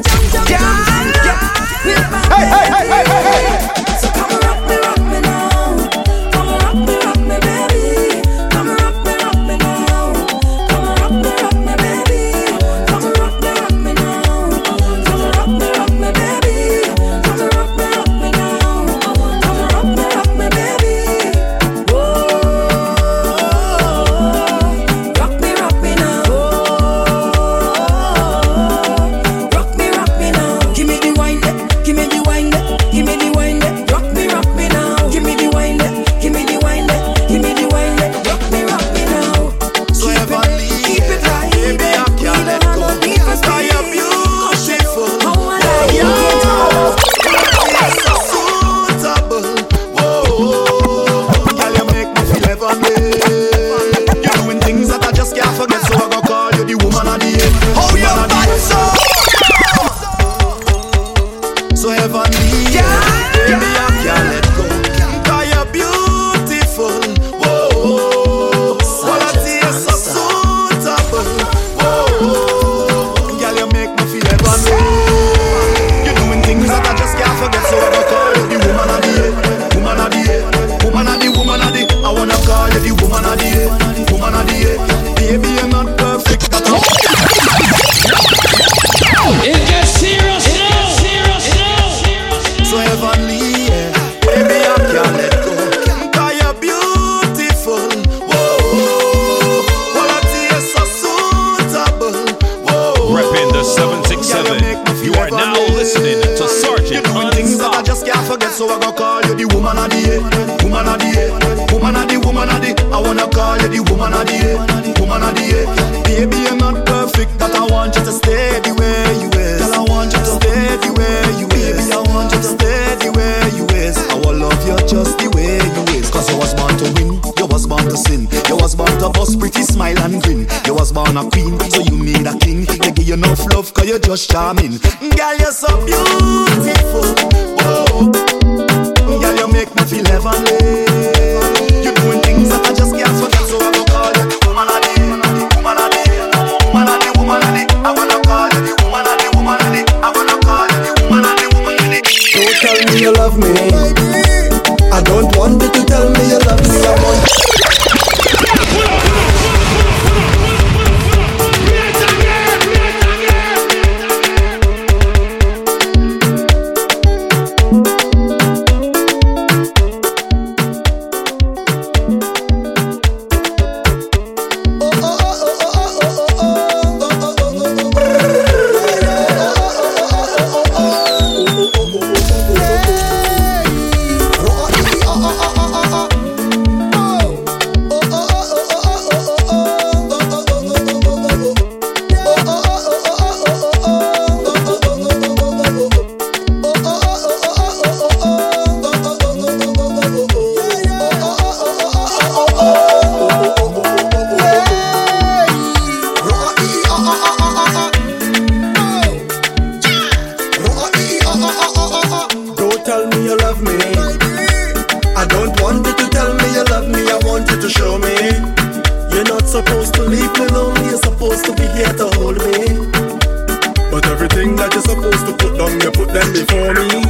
姜姜姜 the woman of the year, woman of the year. Baby, you're not perfect, but I want you to stay the way you is. Girl, I want you to stay the way you is. Baby, I want you to stay the way you is. I will love you just the way you is. Cause you was born to win, you was born to sin. You was born to bust pretty smile and grin. You was born a queen, so you need a king. They give you enough love, cause you're just charming. Girl, you're so beautiful. Supposed to be here to hold me. But everything that you're supposed to put down, you put them before me.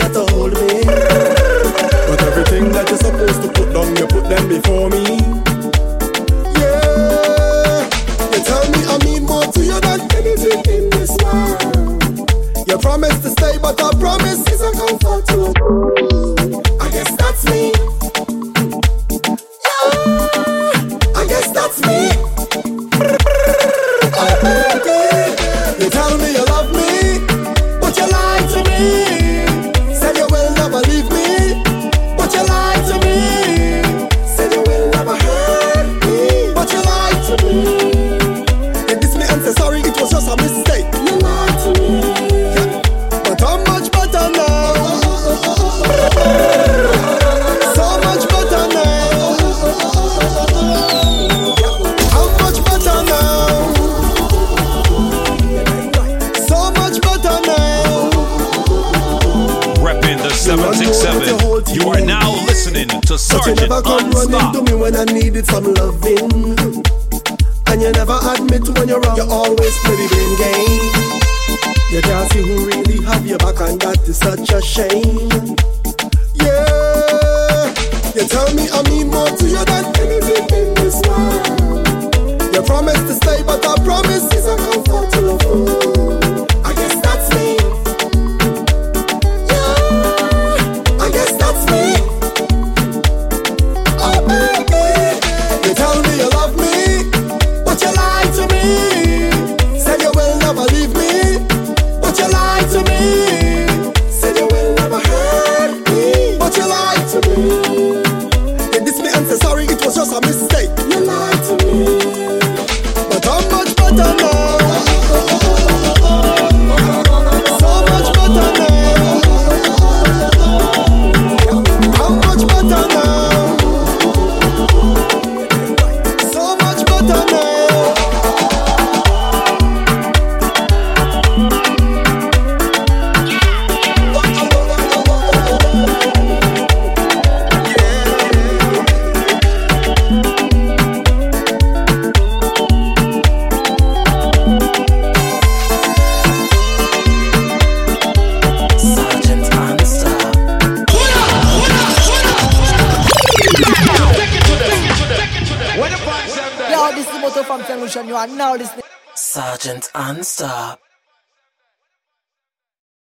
Supposed to be here to hold me. But everything that you're supposed to put down, you put them before me. Yeah, you tell me I mean more to you than anything in this world. You promise to stay, but I promise is a comfort to fool. I guess that's me. Yeah, I guess that's me. Oh, baby. You tell me me, needed some loving. And you never admit when you're wrong. You always play the blame game. You can't see who really have your back, and that is such a shame. Yeah, you tell me I now. Sergeant Unstop.